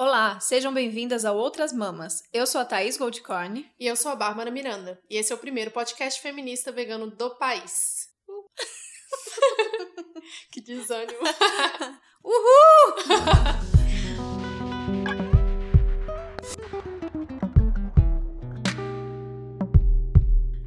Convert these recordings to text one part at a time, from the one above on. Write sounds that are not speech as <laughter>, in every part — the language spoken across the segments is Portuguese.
Olá, sejam bem-vindas a Outras Mamas. Eu sou a Thaís Goldcorn. E eu sou a Bárbara Miranda. E esse é o primeiro podcast feminista vegano do país. <laughs> que desânimo. <laughs> Uhul!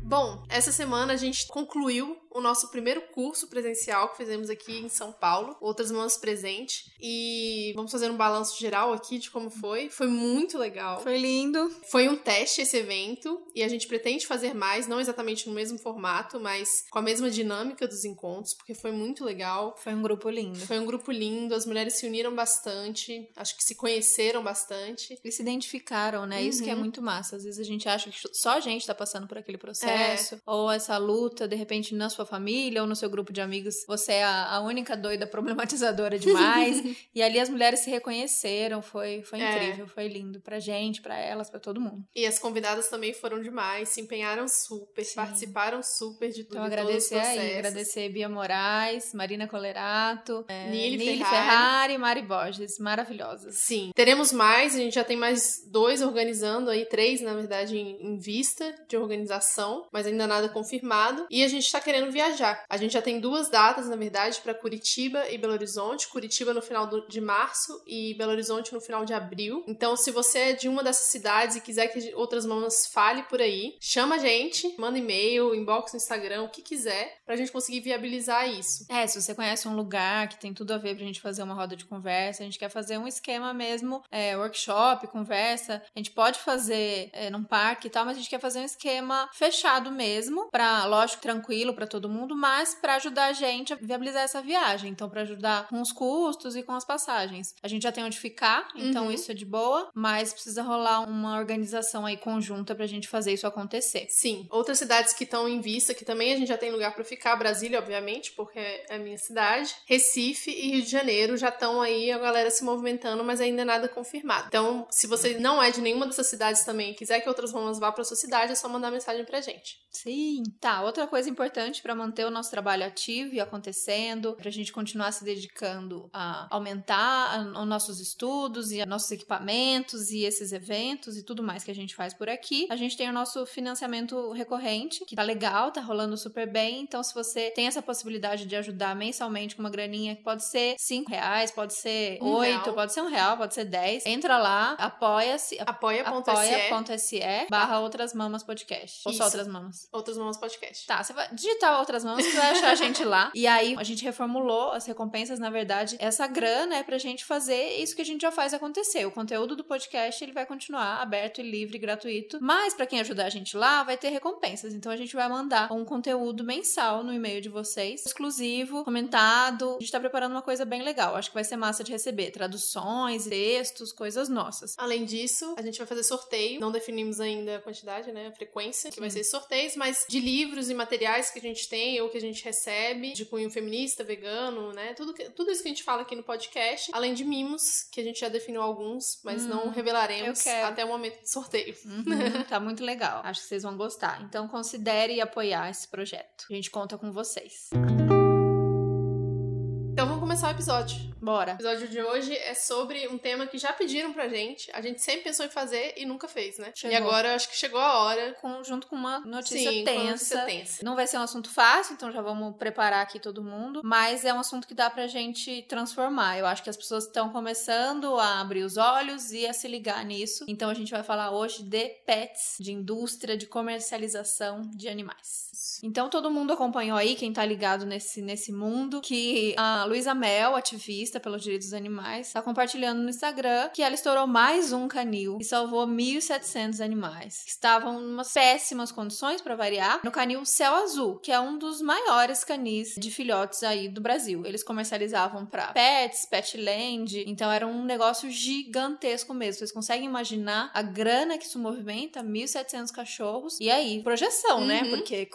Bom, essa semana a gente concluiu o nosso primeiro curso presencial que fizemos aqui em São Paulo, Outras Mãos Presente, e vamos fazer um balanço geral aqui de como foi. Foi muito legal. Foi lindo. Foi um teste esse evento e a gente pretende fazer mais, não exatamente no mesmo formato, mas com a mesma dinâmica dos encontros, porque foi muito legal. Foi um grupo lindo. Foi um grupo lindo, as mulheres se uniram bastante, acho que se conheceram bastante. E se identificaram, né? Uhum. Isso que é uhum. muito massa. Às vezes a gente acha que só a gente tá passando por aquele processo, é. ou essa luta, de repente, na sua sua família ou no seu grupo de amigos você é a, a única doida problematizadora <laughs> demais. e ali as mulheres se reconheceram, foi, foi é. incrível, foi lindo pra gente, pra elas, pra todo mundo. E as convidadas também foram demais, se empenharam super, Sim. participaram super de tudo. Então agradecer aí, agradecer Bia Moraes, Marina Colerato, é, Nili, Nili Ferrari. Ferrari e Mari Borges, maravilhosas. Sim, teremos mais, a gente já tem mais dois organizando aí, três na verdade em, em vista de organização, mas ainda nada confirmado. E a gente tá querendo viajar. A gente já tem duas datas, na verdade, para Curitiba e Belo Horizonte. Curitiba no final do, de março e Belo Horizonte no final de abril. Então, se você é de uma dessas cidades e quiser que outras mamas fale por aí, chama a gente, manda e-mail, inbox no Instagram, o que quiser, pra gente conseguir viabilizar isso. É, se você conhece um lugar que tem tudo a ver pra gente fazer uma roda de conversa, a gente quer fazer um esquema mesmo, é, workshop, conversa, a gente pode fazer é, num parque e tal, mas a gente quer fazer um esquema fechado mesmo, pra, lógico, tranquilo para todo todo mundo, mas para ajudar a gente a viabilizar essa viagem. Então, para ajudar com os custos e com as passagens. A gente já tem onde ficar, então uhum. isso é de boa, mas precisa rolar uma organização aí conjunta pra gente fazer isso acontecer. Sim. Outras cidades que estão em vista, que também a gente já tem lugar para ficar, Brasília, obviamente, porque é a minha cidade, Recife e Rio de Janeiro já estão aí a galera se movimentando, mas ainda nada confirmado. Então, se você não é de nenhuma dessas cidades também e quiser que outras mamas vá para sua cidade, é só mandar mensagem pra gente. Sim. Tá, outra coisa importante para manter o nosso trabalho ativo e acontecendo, para a gente continuar se dedicando a aumentar os nossos estudos e nossos equipamentos e esses eventos e tudo mais que a gente faz por aqui. A gente tem o nosso financiamento recorrente, que tá legal, tá rolando super bem. Então, se você tem essa possibilidade de ajudar mensalmente com uma graninha, que pode ser 5 reais, pode ser um 8, real. pode ser um real, pode ser 10, entra lá, apoia-se, apoia.se apoia barra outras mamas podcast. Ou só outras mamas? Outras mamas podcast. Tá, você vai digitar outras mamas você vai achar a gente lá. E aí a gente reformulou as recompensas, na verdade, essa grana é pra gente fazer isso que a gente já faz acontecer. O conteúdo do podcast ele vai continuar aberto e livre, gratuito. Mas para quem ajudar a gente lá, vai ter recompensas. Então a gente vai mandar um conteúdo mensal no e-mail de vocês, exclusivo, comentado. A gente tá preparando uma coisa bem legal. Acho que vai ser massa de receber traduções, textos, coisas nossas. Além disso, a gente vai fazer sorteio. Não definimos ainda a quantidade, né? A frequência que Sim. vai ser sorteios, mas de livros e materiais que a gente tem ou que a gente recebe de cunho feminista, vegano, né? Tudo, que, tudo isso que a gente fala aqui no podcast, além de mimos, que a gente já definiu alguns, mas hum, não revelaremos até o momento do sorteio. Uhum, <laughs> tá muito legal. Acho que vocês vão gostar. Então considere apoiar esse projeto. A gente conta com vocês. Vamos começar o episódio. Bora. O episódio de hoje é sobre um tema que já pediram pra gente. A gente sempre pensou em fazer e nunca fez, né? Chegou. E agora acho que chegou a hora. Com, junto com uma notícia Sim, tensa. Com notícia tensa. Não vai ser um assunto fácil, então já vamos preparar aqui todo mundo. Mas é um assunto que dá pra gente transformar. Eu acho que as pessoas estão começando a abrir os olhos e a se ligar nisso. Então a gente vai falar hoje de pets, de indústria, de comercialização de animais. Então todo mundo acompanhou aí, quem tá ligado nesse, nesse mundo, que a Luísa Mel, ativista, pelos direitos dos animais, está compartilhando no Instagram que ela estourou mais um canil e salvou 1.700 animais. Estavam em umas péssimas condições para variar no canil Céu Azul, que é um dos maiores canis de filhotes aí do Brasil. Eles comercializavam para pets, petland, então era um negócio gigantesco mesmo. Vocês conseguem imaginar a grana que isso movimenta? 1.700 cachorros. E aí, projeção, né? uhum. né? Porque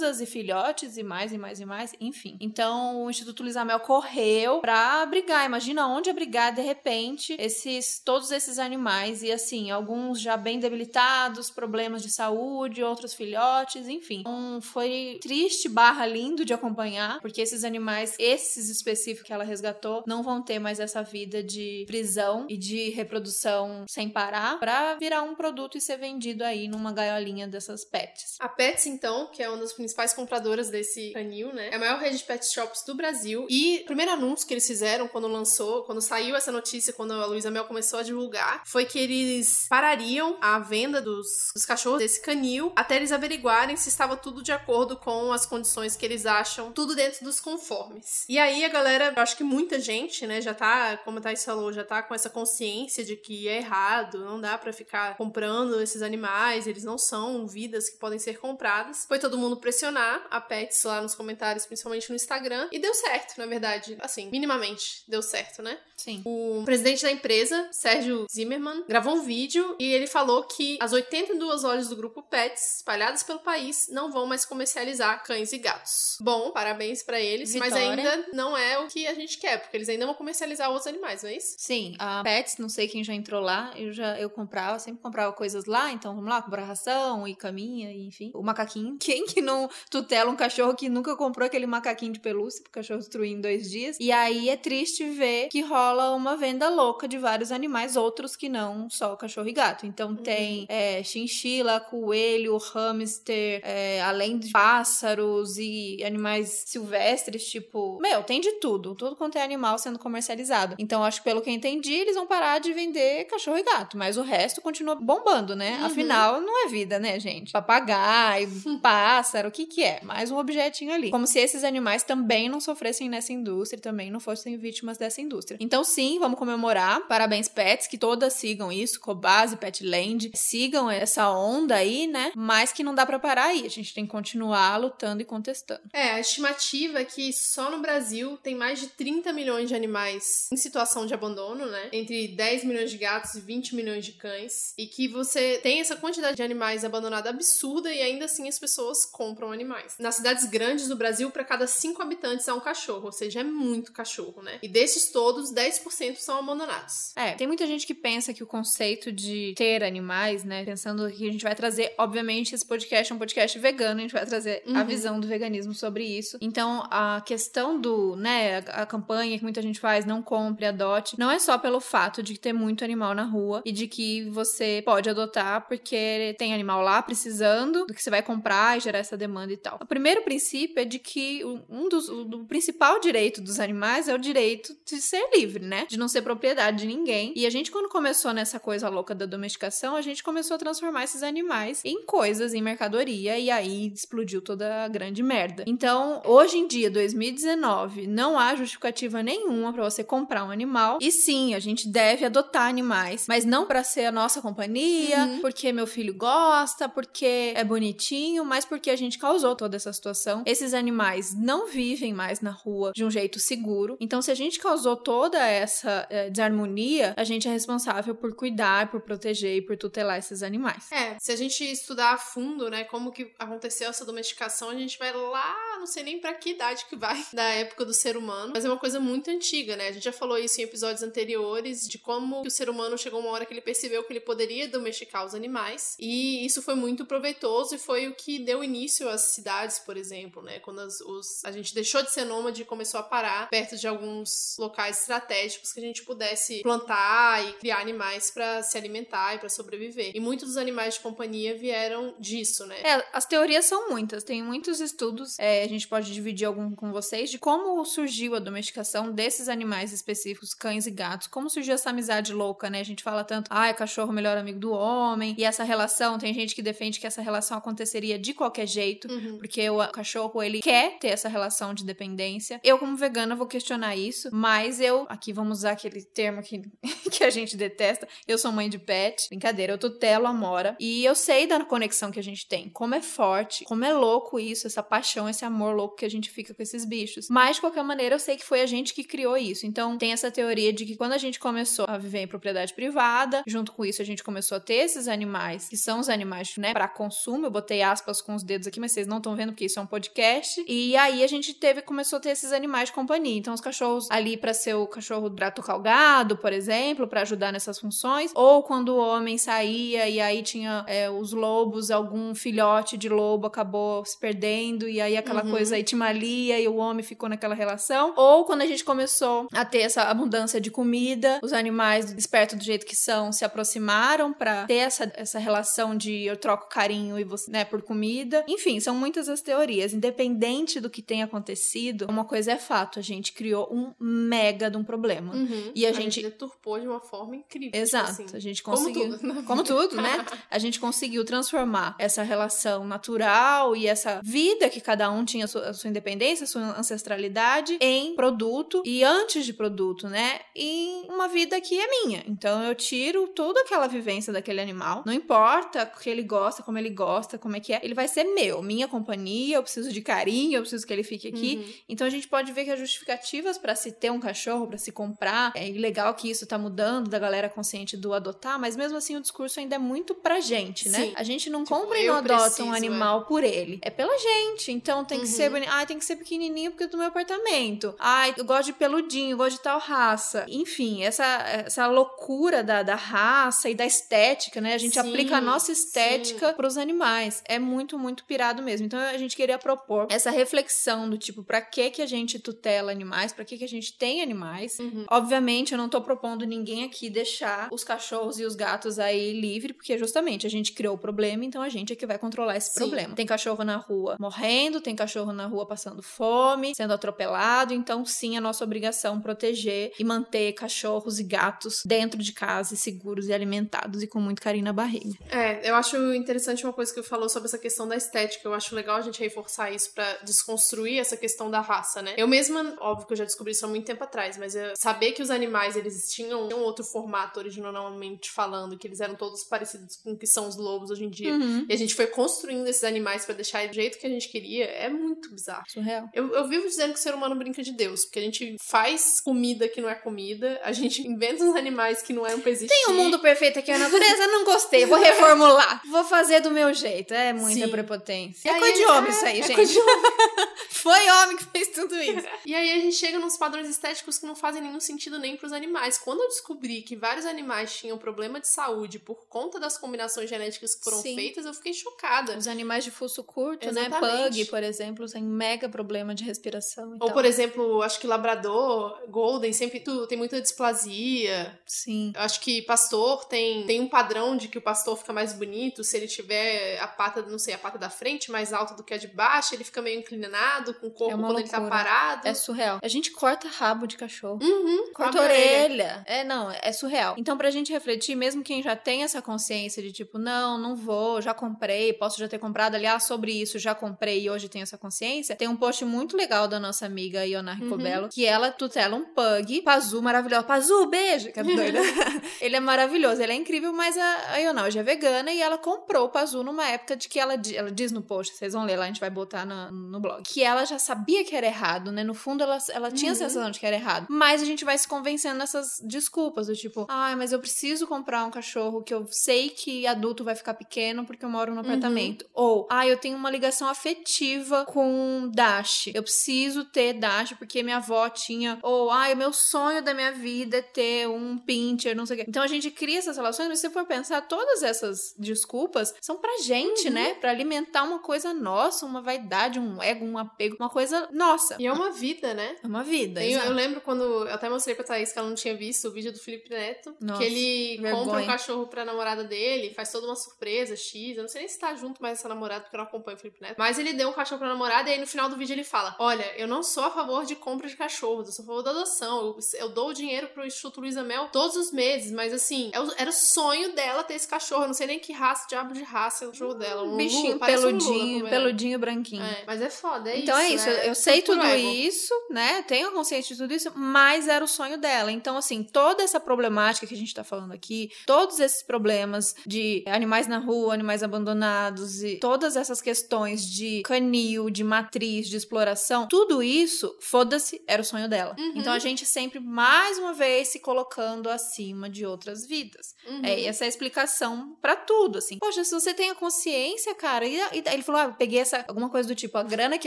e filhotes e mais e mais e mais, enfim. Então o Instituto Lisamel correu para abrigar. Imagina onde abrigar de repente esses todos esses animais e assim, alguns já bem debilitados, problemas de saúde, outros filhotes, enfim. Então, foi triste barra lindo de acompanhar, porque esses animais, esses específicos que ela resgatou, não vão ter mais essa vida de prisão e de reprodução sem parar para virar um produto e ser vendido aí numa gaiolinha dessas pets. A Pets, então, que é uma das principais compradoras desse canil, né? É a maior rede de pet shops do Brasil. E o primeiro anúncio que eles fizeram quando lançou, quando saiu essa notícia, quando a Luísa Mel começou a divulgar, foi que eles parariam a venda dos, dos cachorros desse canil até eles averiguarem se estava tudo de acordo com as condições que eles acham, tudo dentro dos conformes. E aí a galera, eu acho que muita gente, né, já tá, como a Thais falou, já tá com essa consciência de que é errado, não dá para ficar comprando esses animais, eles não são vidas que podem ser compradas. Foi todo mundo pressionar a Pets lá nos comentários, principalmente no Instagram, e deu certo, na verdade. Assim, minimamente deu certo, né? Sim. O presidente da empresa, Sérgio Zimmermann, gravou um vídeo e ele falou que as 82 lojas do grupo Pets, espalhadas pelo país, não vão mais comercializar cães e gatos. Bom, parabéns para eles, Vitória. mas ainda não é o que a gente quer, porque eles ainda vão comercializar outros animais, não é isso? Sim, a Pets, não sei quem já entrou lá, eu já eu comprava, sempre comprava coisas lá, então vamos lá, comprar ração e caminha, e, enfim. O macaquinho. <laughs> Quem que não tutela um cachorro que nunca comprou aquele macaquinho de pelúcia pro cachorro destruir em dois dias? E aí é triste ver que rola uma venda louca de vários animais, outros que não só o cachorro e gato. Então tem é, chinchila, coelho, hamster, é, além de pássaros e animais silvestres, tipo. Meu, tem de tudo. Tudo quanto é animal sendo comercializado. Então, acho que pelo que eu entendi, eles vão parar de vender cachorro e gato. Mas o resto continua bombando, né? Uhum. Afinal, não é vida, né, gente? Papagaio, <laughs> pássaro, o que que é? Mais um objetinho ali. Como se esses animais também não sofressem nessa indústria, também não fossem vítimas dessa indústria. Então, sim, vamos comemorar. Parabéns, pets, que todas sigam isso. Cobase, Petland, sigam essa onda aí, né? Mas que não dá pra parar aí. A gente tem que continuar lutando e contestando. É, a estimativa é que só no Brasil tem mais de 30 milhões de animais em situação de abandono, né? Entre 10 milhões de gatos e 20 milhões de cães. E que você tem essa quantidade de animais abandonados absurda e ainda assim as pessoas compram animais. Nas cidades grandes do Brasil, para cada 5 habitantes há um cachorro, ou seja, é muito cachorro, né? E desses todos, 10% são abandonados. É, tem muita gente que pensa que o conceito de ter animais, né? Pensando que a gente vai trazer, obviamente, esse podcast é um podcast vegano, a gente vai trazer a Uhum. visão do veganismo sobre isso. Então, a questão do, né, a, a campanha que muita gente faz, não compre, adote, não é só pelo fato de ter muito animal na rua e de que você pode adotar porque tem animal lá precisando do que você vai comprar e gerar essa demanda e tal. O primeiro princípio é de que um dos o, principal direito dos animais é o direito de ser livre, né? De não ser propriedade de ninguém. E a gente, quando começou nessa coisa louca da domesticação, a gente começou a transformar esses animais em coisas, em mercadoria, e aí explodiu toda a grande merda. Então, hoje em dia, 2019, não há justificativa nenhuma pra você comprar um animal. E sim, a gente deve adotar animais, mas não pra ser a nossa companhia, Uhum. porque meu filho gosta, porque é bonitinho, mas porque a gente causou toda essa situação. Esses animais não vivem mais na rua de um jeito seguro. Então, se a gente causou toda essa eh, desarmonia, a gente é responsável por cuidar, por proteger e por tutelar esses animais. É, se a gente estudar a fundo, né, como que aconteceu essa domesticação, a gente vai lá, não sei nem pra que idade que vai, <laughs> da época do ser humano, mas é uma coisa muito antiga, né? A gente já falou isso em episódios anteriores de como o ser humano chegou uma hora que ele percebeu que ele poderia domesticar os animais, e isso foi muito proveitoso e foi o que deu início às cidades, por exemplo, né? Quando as- os, a gente deixou de ser nômade e começou a parar perto de alguns locais estratégicos que a gente pudesse plantar e criar animais pra se alimentar e pra sobreviver. E muitos dos animais de companhia vieram disso, né? É, as teorias são muitas, tem muitos estudos, é, a gente pode dividir algum com vocês, de como surgiu a domesticação desses animais específicos, cães e gatos, como surgiu essa amizade louca, né? A gente fala tanto, ah, é cachorro melhor amigo do homem, e essa relação, tem gente que defende que essa relação aconteceria de qualquer jeito, Uhum. porque o cachorro, ele quer ter essa relação de dependência. Eu, como vegana, vou questionar isso, mas eu, aqui vamos usar aquele termo que, <laughs> que a gente detesta, eu sou mãe de pet, brincadeira, eu tutelo a Mora, e eu sei da conexão que a gente tem, como é forte, como é louco isso, essa paixão, esse amor louco que a gente fica com esses bichos. Mas, de qualquer maneira, eu sei que foi a gente que criou isso. Então, tem essa teoria de que quando a gente começou a viver em propriedade privada, junto com isso a gente começou a ter esses animais, que são os animais, né, para consumo. Eu botei aspas com os dedos aqui, mas vocês não estão vendo porque isso é um podcast. E aí a gente teve, começou a ter esses animais de companhia. Então, os cachorros ali para ser o cachorro pra tocar o gado, por exemplo, para ajudar nessas funções, ou quando o homem saía e aí tinha é, os lobos, algum filhote de lobo acabou se perdendo e aí aquela uhum. coisa aí te malia e o homem ficou naquela relação, ou quando a gente começou a ter essa abundância de comida, os animais espertos do jeito que são se aproximaram para ter essa, essa relação de eu troco carinho e você, né, por comida. Enfim, são muitas as teorias. Independente do que tenha acontecido, uma coisa é fato, a gente criou um mega de um problema. Uhum. E a, a gente... gente deturpou de uma forma incrível. Tipo Exato. Tipo assim, a gente conseguiu. Como tudo, como tudo né? <laughs> A gente conseguiu transformar essa relação natural e essa vida que cada um tinha a sua, a sua independência, a sua ancestralidade em produto e antes de produto, né? Em uma vida que é minha. Então eu tiro toda aquela vivência daquele animal. Não importa o que ele gosta, como ele gosta, como é que é. Ele vai ser meu, minha companhia. Eu preciso de carinho, eu preciso que ele fique aqui. Uhum. Então a gente pode ver que as justificativas para se ter um cachorro, para se comprar, é legal que isso tá mudando da galera consciente do adotar, mas mesmo assim o discurso ainda é muito pra gente, né? Sim. A gente não tipo, compra e não adota preciso, um é. animal é. por ele. É pela gente. Então tem que uhum. ser boni... Ah, tem que ser pequenininho porque é do meu apartamento. Ai, eu gosto de peludinho, eu gosto de tal raça. Enfim, essa, essa loucura da, da raça e da estética, né? A gente sim, aplica a nossa estética para os animais. É muito, muito mesmo. Então a gente queria propor essa reflexão do tipo, para que que a gente tutela animais? Para que que a gente tem animais? Uhum. Obviamente, eu não tô propondo ninguém aqui deixar os cachorros e os gatos aí livre, porque justamente a gente criou o problema, então a gente é que vai controlar esse sim. problema. Tem cachorro na rua morrendo, tem cachorro na rua passando fome, sendo atropelado, então sim, é nossa obrigação proteger e manter cachorros e gatos dentro de casa e seguros e alimentados e com muito carinho na barriga. É, eu acho interessante uma coisa que eu falou sobre essa questão da estética. Eu acho legal a gente reforçar isso para desconstruir essa questão da raça, né? Eu mesma, óbvio que eu já descobri isso há muito tempo atrás, mas saber que os animais eles tinham um outro formato originalmente falando, que eles eram todos parecidos com o que são os lobos hoje em dia. Uhum. E a gente foi construindo esses animais para deixar do jeito que a gente queria. É muito bizarro. Surreal. Eu, eu vivo dizendo que o ser humano brinca de Deus, porque a gente faz comida que não é comida, a gente inventa uns animais que não eram pra existir. Tem um mundo perfeito aqui, a natureza não gostei, vou reformular. vou fazer do meu jeito. É muita Sim. prepotência. É coisa de homem é, isso aí, é gente. <laughs> Foi homem que fez tudo isso. e aí a gente chega nos padrões estéticos que não fazem nenhum sentido nem pros animais. Quando eu descobri que vários animais tinham problema de saúde por conta das combinações genéticas que foram Sim. feitas, eu fiquei chocada. Os animais de fuso curto, né? Exatamente. né? Pug, por exemplo, tem mega problema de respiração. Ou, por exemplo, acho que labrador, golden, sempre tu, tem muita displasia. Sim. Eu acho que pastor tem, tem um padrão de que o pastor fica mais bonito se ele tiver a pata, não sei, a pata da frente mais alta do que a de baixo, ele fica meio inclinado, com o corpo é quando loucura. ele tá parado. É surreal. A gente corta rabo de cachorro. Uhum, corta orelha. É, não, é surreal. Então, pra gente refletir, mesmo quem já tem essa consciência de tipo, não, não vou, já comprei, posso já ter comprado, aliás, sobre isso, já comprei e hoje tenho essa consciência, tem um post muito legal da nossa amiga Iona uhum. Ricobello, uhum. que ela tutela um pug, Pazu maravilhoso. Pazu, beijo! Que é doida. <laughs> ele é maravilhoso, ele é incrível, mas a, a Iona hoje é vegana e ela comprou o Pazu numa época de que ela, ela diz no post, vocês vão ler lá, a gente vai botar no, no blog, que ela já sabia que era errado, né? No fundo, ela, ela tinha uhum. a sensação de que era errado. Mas a gente vai se convencendo nessas desculpas, do tipo, ai, ah, mas eu preciso comprar um cachorro que eu sei que adulto vai ficar pequeno porque eu moro no uhum. apartamento. Uhum. Ou, ah, eu tenho uma ligação afetiva com Dash. Eu preciso ter Dash porque minha avó tinha. Ou, ah, o meu sonho da minha vida é ter um pincher, não sei o quê. Então a gente cria essas relações, mas se for pensar, todas essas desculpas são pra gente, uhum. né? Pra alimentar uma coisa nossa, uma vaidade, um ego, um apego, uma coisa nossa. E é uma vida, né? É uma vida. Eu, eu lembro quando. Eu até mostrei pra Thaís que ela não tinha visto o vídeo do Felipe Neto. Nossa, que ele vergonha. compra um cachorro pra namorada dele, faz toda uma surpresa, X. Eu não sei nem se tá junto mais essa namorada, porque eu não acompanho o Felipe Neto. Mas ele deu um cachorro pra namorada e aí no final do vídeo ele fala: Olha, eu não sou a favor de compra de cachorros, eu sou a favor da adoção. Eu, eu dou o dinheiro pro Instituto Luiza Mel todos os meses, mas assim, é era o sonho dela ter esse cachorro. Eu não sei nem que raça, diabo de raça é o cachorro dela. Um bichinho Lula, peludinho, um peludinho branquinho. É, mas é foda, é então isso. Então é isso, né? eu sei tudo isso, né? Tenho consciência de tudo isso, mas era o sonho dela. Então, assim, toda essa problemática que a gente tá falando aqui, todos esses problemas de animais na rua, animais abandonados e todas essas questões de canil, de matriz, de exploração, tudo isso, foda-se, era o sonho dela. Uhum. Então a gente sempre, mais uma vez, se colocando acima de outras vidas. Uhum. É essa é a explicação para tudo, assim. Poxa, se você tem a consciência, cara, e, e ele falou, ah, peguei essa, alguma coisa do tipo, a grana que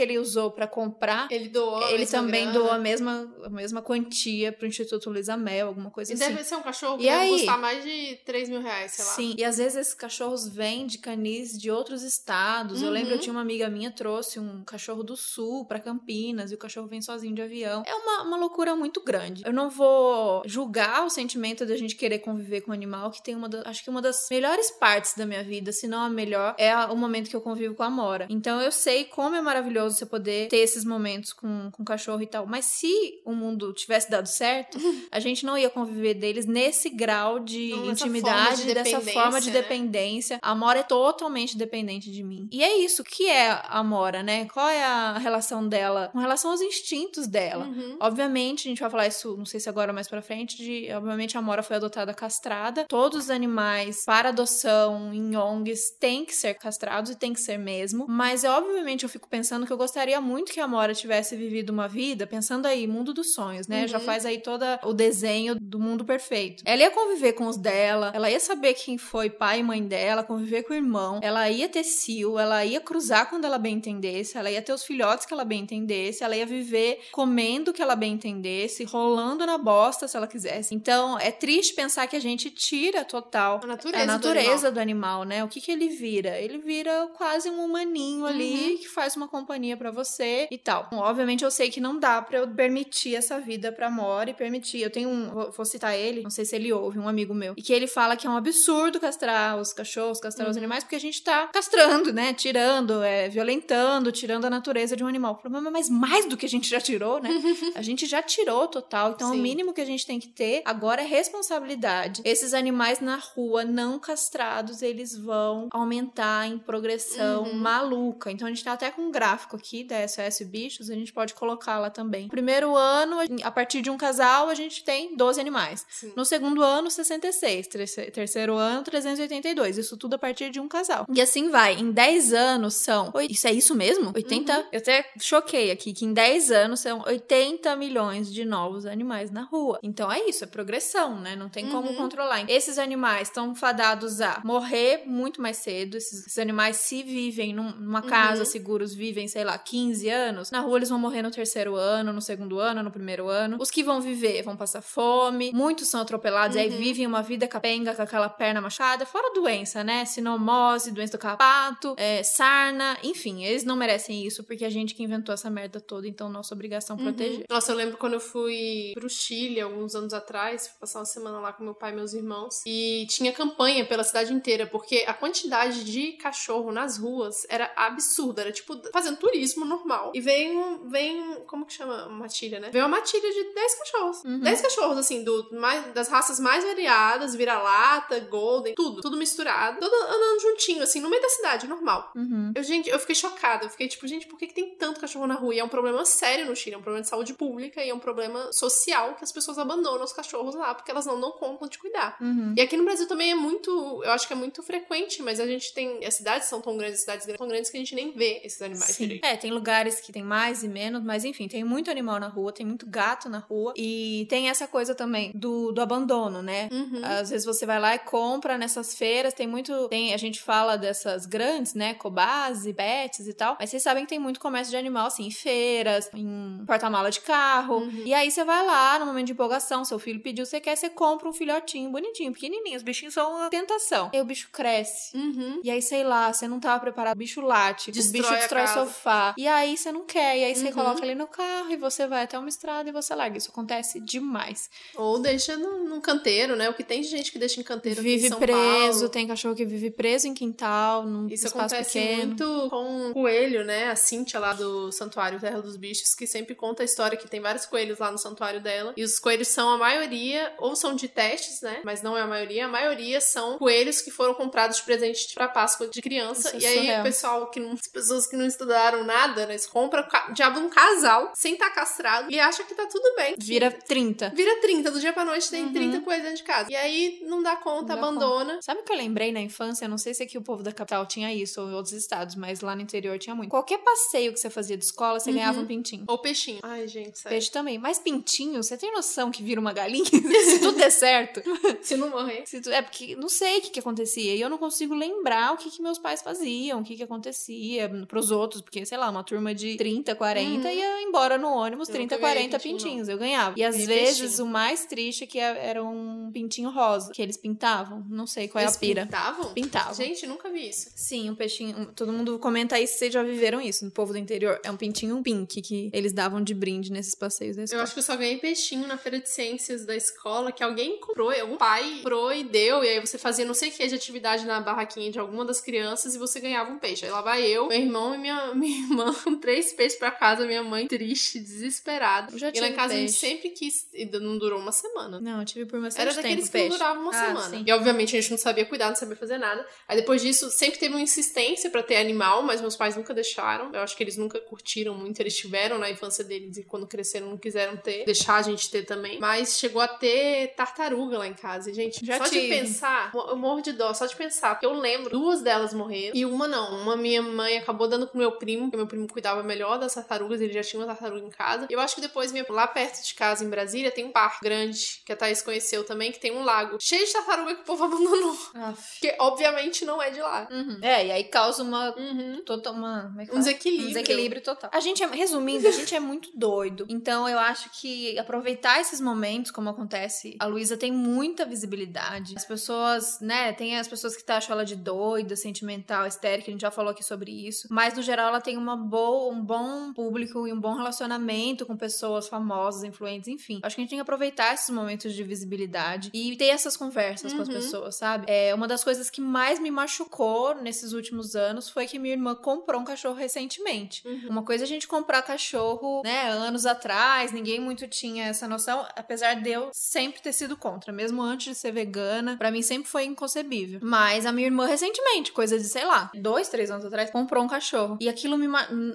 ele usou para comprar, ele doou, ele também grana. dou a mesma, a mesma quantia pro Instituto Luiza Mel, alguma coisa E assim. deve ser um cachorro que E deve aí? custar mais de 3 mil reais, sei lá. Sim, e às vezes esses cachorros vêm de canis de outros estados. Eu lembro, eu Uhum. tinha uma amiga minha trouxe um cachorro do sul pra Campinas e o cachorro vem sozinho de avião. É uma, uma loucura muito grande. Eu não vou julgar o sentimento da gente querer conviver com o animal, que tem uma da, acho que uma das melhores partes da minha vida, se não a melhor, é a- o momento que eu convivo com a Mora. Então eu sei como é maravilhoso você poder ter esses momentos com, com o cachorro e tal. Mas se o mundo tivesse dado certo, <laughs> a gente não ia conviver deles nesse grau de Não, intimidade, forma de dessa forma de dependência, né? dependência. A Mora é totalmente dependente de mim. E é isso. O que é a Mora, né? Qual é a relação dela com relação aos instintos dela? Uhum. Obviamente, a gente vai falar isso, não sei se agora ou mais pra frente, de, obviamente a Mora foi adotada castrada. Todos os animais para adoção em ONGs têm que ser castrados e tem que ser mesmo. Mas, obviamente, eu fico pensando que eu gostaria muito que a Mora tivesse vivido uma vida, pensando aí, mundo dos sonhos, né? Uhum. Já faz aí todo o desenho do mundo perfeito. Ela ia conviver com os dela, ela ia saber quem foi pai e mãe dela, conviver com o irmão, ela ia ter cio, ela ia cruzar quando ela bem entendesse, ela ia ter os filhotes que ela bem entendesse, ela ia viver comendo o que ela bem entendesse, rolando na bosta se ela quisesse. Então, é triste pensar que a gente tira total A natureza, a do natureza animal. do animal, né? O que que ele vira? Ele vira quase um humaninho ali Uhum. que faz uma companhia pra você e tal. Bom, obviamente eu sei que não dá pra eu permitir essa vida pra Mora e permitir. Eu tenho um, vou, citar ele, não sei se ele ouve, um amigo meu, e que ele fala que é um absurdo castrar os cachorros, castrar os Uhum. animais, porque a gente tá castrando, né? Tirando, é, violentando, tirando a natureza de um animal. O problema é mais mais do que a gente já tirou, né? <laughs> a gente já tirou total. Então, Sim. o mínimo que a gente tem que ter agora é responsabilidade. Esses animais na rua não castrados, eles vão aumentar em progressão Uhum. maluca. Então, a gente tá até com um gráfico aqui da SOS Bichos, a gente pode colocar lá também. Primeiro ano, a partir de um casal, a gente tem 12 animais. Sim. No segundo ano, 66. Terce- Terceiro ano, 382. Isso tudo a partir de um casal. E assim vai. Em 10 anos são. Isso é isso mesmo? 80? Uhum. Eu até choquei aqui que em 10 anos são 80 milhões de novos animais na rua. Então é isso, é progressão, né? Não tem como Uhum. controlar. Esses animais estão fadados a morrer muito mais cedo. Esses, esses animais, se vivem num- numa casa Uhum. seguros, vivem, sei lá, 15 anos. Na rua eles vão morrer no terceiro ano, no segundo ano, no primeiro ano. Os que vão viver vão passar fome. Muitos são atropelados, e aí Uhum. vivem uma vida capenga com aquela perna machucada. Fora doença, né? Sinomose, doença do carrapato, é, sarna. Enfim, eles não merecem isso porque a gente que inventou essa merda toda. Então, nossa obrigação é proteger. Nossa, eu lembro quando eu fui pro Chile alguns anos atrás, fui passar uma semana lá com meu pai e meus irmãos, e tinha campanha pela cidade inteira, porque a quantidade de cachorro nas ruas era absurda, era tipo fazendo turismo normal. E vem um, vem, um- como que chama? Uma matilha, né? Vem uma matilha de 10 cachorros. Uhum. 10 cachorros, assim, do, mais, das raças mais variadas, vira-lata, golden, tudo, tudo misturado, todo andando juntinho, assim, no meio da cidade, normal. Uhum. Eu, gente, eu fiquei chocada. Eu fiquei tipo, gente, por que, que tem tanto cachorro na rua? E é um problema sério no Chile, é um problema de saúde pública e é um problema social que as pessoas abandonam os cachorros lá porque elas não dão conta de cuidar. Uhum. E aqui no Brasil também é muito, eu acho que é muito frequente, mas a gente tem, as cidades são tão grandes, cidades tão grandes que a gente nem vê esses animais Sim. direito. É, tem lugares que tem mais e menos, mas enfim, tem muito animal na rua, tem muito gato na rua. E tem essa coisa também do, do abandono, né? Uhum. Às vezes você vai lá e compra nessas feiras, tem muito. Tem, a gente fala dessas grandes, né? Cobase, Pets e tal. Mas vocês sabem que tem muito comércio de animal, assim, em feiras, em porta-mala de carro. Uhum. E aí você vai lá, no momento de empolgação, seu filho pediu, você quer, você compra um filhotinho bonitinho, pequenininho. Os bichinhos são uma tentação. E aí o bicho cresce. Uhum. E aí, sei lá, você não tava preparado, o bicho late, Destrói o bicho destrói o sofá. E aí você não quer, e aí você Uhum. coloca ele no carro e você vai até uma estrada e você larga. Isso acontece demais. Ou deixa num, num canteiro, né? O que tem de gente que deixa em canteiro em Vive São preso, Paulo. tem cachorro que vive preso em quintal, num Isso espaço acontece pequeno. muito com o coelho, né? A Cíntia lá do Santuário Terra dos Bichos, que sempre conta a história que tem vários coelhos lá no santuário dela. E os coelhos são a maioria, ou são de testes, né? Mas não é a maioria. A maioria são coelhos que foram comprados de presente pra Páscoa de criança. Isso é e aí surreal. o pessoal que não. As pessoas que não estudaram nada, né? Compram ca- diabo um casal sem estar castrado e acha que tá tudo bem. Vira 30. Vira 30, do dia pra noite tem Uhum. 30 coelhos dentro de casa. E aí não dá conta, Não dá abandona. Sabe o que eu lembrei na infância? Não sei se aqui o povo da capital tinha isso ou em outros estados, mas lá no interior tinha muito. Qualquer passeio que você fazia de escola, você Uhum. ganhava um pintinho. Ou peixinho. Ai, gente, sério. Peixe também. Mas pintinho, você tem noção que vira uma galinha? <laughs> se tudo der certo. <laughs> Se não morrer. Se tu- É porque não sei o que, que acontecia. E eu não consigo lembrar o que, que meus pais faziam, o que, que acontecia pros outros. Porque, sei lá, uma turma de 30, 40 Uhum. ia embora no ônibus Eu 30, nunca ganhei 40 pintinho, pintinhos. Eu ganhava. E às vezes peixinho. o mais triste é que era um pintinho rosa, que eles pintavam. Não sei qual é Eles a pira. pintavam? Pintavam. Gente, nunca vi isso. Sim, um peixinho. Todo mundo comenta aí se vocês já viveram isso no povo do interior. É um pintinho pink que eles davam de brinde nesses passeios da Eu escola. acho que eu só ganhei peixinho na feira de ciências da escola, que alguém comprou, algum pai comprou e deu, e aí você fazia não sei o que de atividade na barraquinha de alguma das crianças e você ganhava um peixe. Aí lá vai eu, meu irmão e minha, <laughs> minha irmã com três peixes pra casa, minha mãe triste, desesperada. Eu já E lá em casa a gente peixe. sempre quis, e não durou uma semana. Não, eu tive por bastante Era tempo daqueles que peixe. não duravam uma Ah, semana. sim. E obviamente a gente não sabia cuidar, não sabia fazer nada. Aí depois disso, sempre teve uma insistência pra ter animal, mas meus pais nunca deixaram. Eu acho que eles nunca curtiram muito. Eles tiveram na infância deles e quando cresceram não quiseram ter. Deixar a gente ter também. Mas chegou a ter tartaruga lá em casa. E, gente, Já só de tive. pensar, eu morro de dó, só de pensar. Porque eu lembro, duas delas morreram e uma não. Uma minha mãe acabou dando pro meu primo, porque meu primo cuidava melhor das tartarugas, ele já tinha uma tartaruga em casa. Eu acho que depois, minha- lá perto de casa, em Brasília, tem um parque grande, que a Thaís conheceu também, que tem um lago cheio de tartaruga que o povo <laughs> abandonou. Aff. Porque, obviamente, não é de lá. Uhum. É, e aí causa uma. Uhum. Total, uma como é que Um desequilíbrio. Um desequilíbrio total. A gente é, resumindo, a gente é muito doido. Então eu acho que aproveitar esses momentos, como acontece, a Luísa tem muita visibilidade. As pessoas, né, tem as pessoas que acham ela de doida, sentimental, histérica, a gente já falou aqui sobre isso. Mas no geral ela tem uma boa, um bom público e um bom relacionamento com pessoas famosas, influentes, enfim. Acho que a gente tem que aproveitar esses momentos de visibilidade e ter essas conversas com as Uhum. pessoas, sabe? É uma das coisas que mais me machucou nesses últimos anos foi que minha irmã comprou um cachorro recentemente. Uhum. Uma coisa é a gente comprar cachorro, né, anos atrás, ninguém muito tinha essa noção, apesar de eu sempre ter sido contra, mesmo antes de ser vegana, pra mim sempre foi inconcebível. Mas a minha irmã recentemente, coisa de, sei lá, dois, três anos atrás, comprou um cachorro. E aquilo me,